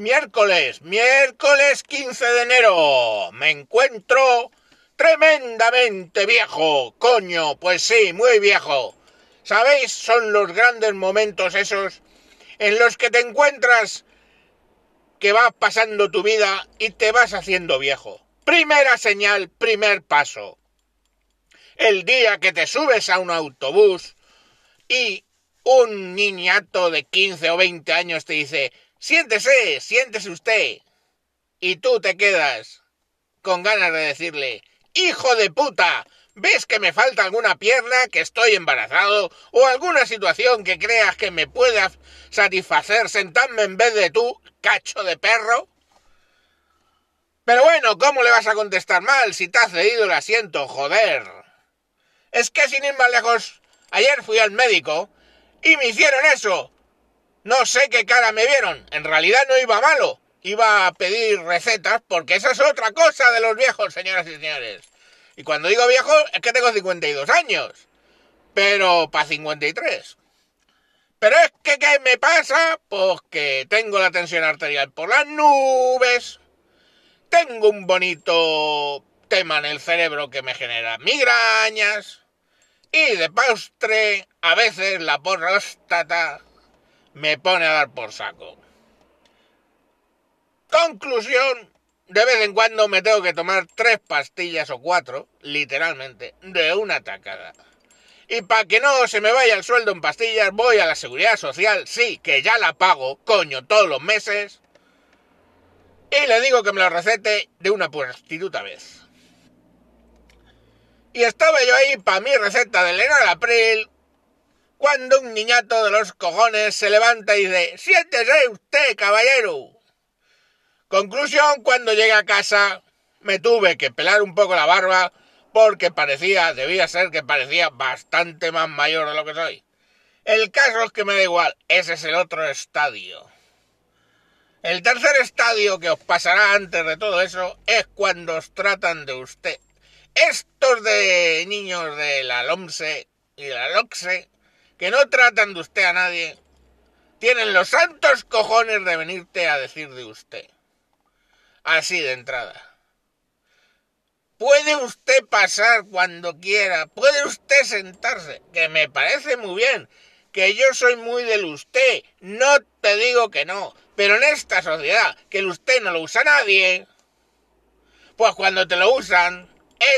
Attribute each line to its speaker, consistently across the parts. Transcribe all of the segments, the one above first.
Speaker 1: Miércoles, miércoles 15 de enero. Me encuentro tremendamente viejo. Coño, pues sí, muy viejo. ¿Sabéis? Son los grandes momentos esos en los que te encuentras que va pasando tu vida y te vas haciendo viejo. Primera señal, primer paso. El día que te subes a un autobús y un niñato de 15 o 20 años te dice, siéntese, siéntese usted. Y tú te quedas con ganas de decirle, hijo de puta, ¿ves que me falta alguna pierna, que estoy embarazado o alguna situación que creas que me pueda satisfacer sentarme en vez de tú, cacho de perro? Pero bueno, ¿cómo le vas a contestar mal si te has cedido el asiento, joder? Es que sin ir más lejos, ayer fui al médico y me hicieron eso. No sé qué cara me vieron. En realidad no iba malo. Iba a pedir recetas porque esa es otra cosa de los viejos, señoras y señores. Y cuando digo viejo es que tengo 52 años. Pero para 53. Pero es que, ¿qué me pasa? Pues que tengo la tensión arterial por las nubes. Tengo un bonito tema en el cerebro que me genera migrañas. Y de postre, a veces la próstata me pone a dar por saco. Conclusión, de vez en cuando me tengo que tomar tres pastillas o cuatro, literalmente, de una tacada. Y para que no se me vaya el sueldo en pastillas, voy a la seguridad social, sí, que ya la pago, coño, todos los meses. Y le digo que me lo recete de una prostituta vez. Y estaba yo ahí para mi receta del abril, cuando un niñato de los cojones se levanta y dice, siéntese usted, caballero. Conclusión, cuando llegué a casa me tuve que pelar un poco la barba porque parecía, debía ser que parecía bastante más mayor de lo que soy. El caso es que me da igual, ese es el otro estadio. El tercer estadio que os pasará antes de todo eso es cuando os tratan de usted estos de niños de la LOMSE y la LOXE, que no tratan de usted a nadie, tienen los santos cojones de venirte a decir de usted. Así de entrada. Puede usted pasar cuando quiera, puede usted sentarse, que me parece muy bien, que yo soy muy del usted, no te digo que no, pero en esta sociedad, que el usted no lo usa nadie, pues cuando te lo usan,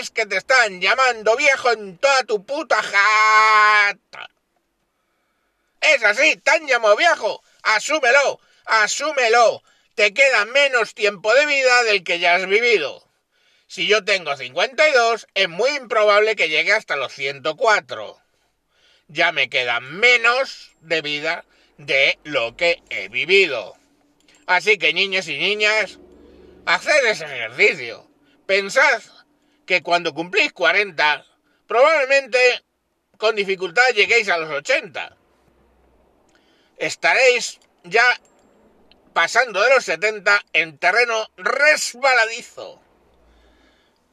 Speaker 1: es que te están llamando viejo en toda tu puta jata. Es así, te han llamado viejo. Asúmelo, asúmelo. Te queda menos tiempo de vida del que ya has vivido. Si yo tengo 52, es muy improbable que llegue hasta los 104. Ya me queda menos de vida de lo que he vivido. Así que niños y niñas, haced ese ejercicio. Pensad que cuando cumplís 40, probablemente con dificultad lleguéis a los 80. Estaréis ya pasando de los 70 en terreno resbaladizo.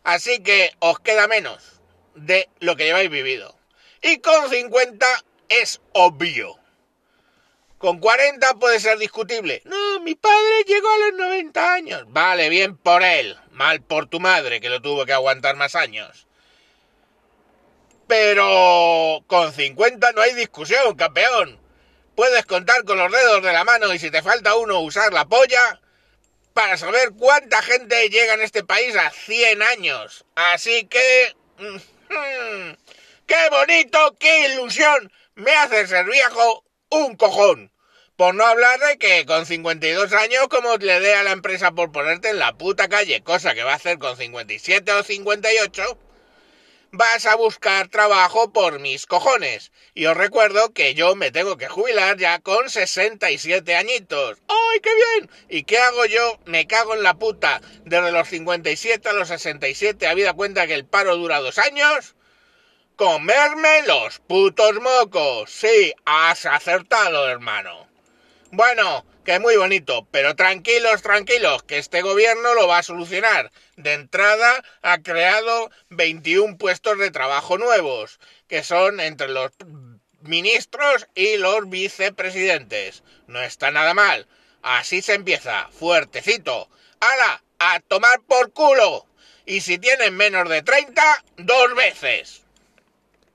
Speaker 1: Así que os queda menos de lo que lleváis vivido. Y con 50 es obvio. Con 40 puede ser discutible. No, mi padre llegó a los 90 años. Vale, bien por él. Mal por tu madre, que lo tuvo que aguantar más años. Pero con 50 no hay discusión, campeón. Puedes contar con los dedos de la mano y si te falta uno usar la polla para saber cuánta gente llega en este país a 100 años. Así que... ¡Qué bonito! ¡Qué ilusión! Me hace ser viejo un cojón. Por no hablar de que con 52 años, como le dé a la empresa por ponerte en la puta calle, cosa que va a hacer con 57 o 58, vas a buscar trabajo por mis cojones. Y os recuerdo que yo me tengo que jubilar ya con 67 añitos. ¡Ay, qué bien! ¿Y qué hago yo? Me cago en la puta. Desde los 57 a los 67, ¿habida cuenta que el paro dura dos años? comerme los putos mocos. Sí, has acertado, hermano. Bueno, que muy bonito, pero tranquilos, tranquilos, que este gobierno lo va a solucionar. De entrada ha creado 21 puestos de trabajo nuevos, que son entre los ministros y los vicepresidentes. No está nada mal. Así se empieza, fuertecito. ¡Hala! ¡A tomar por culo! Y si tienen menos de 30, dos veces.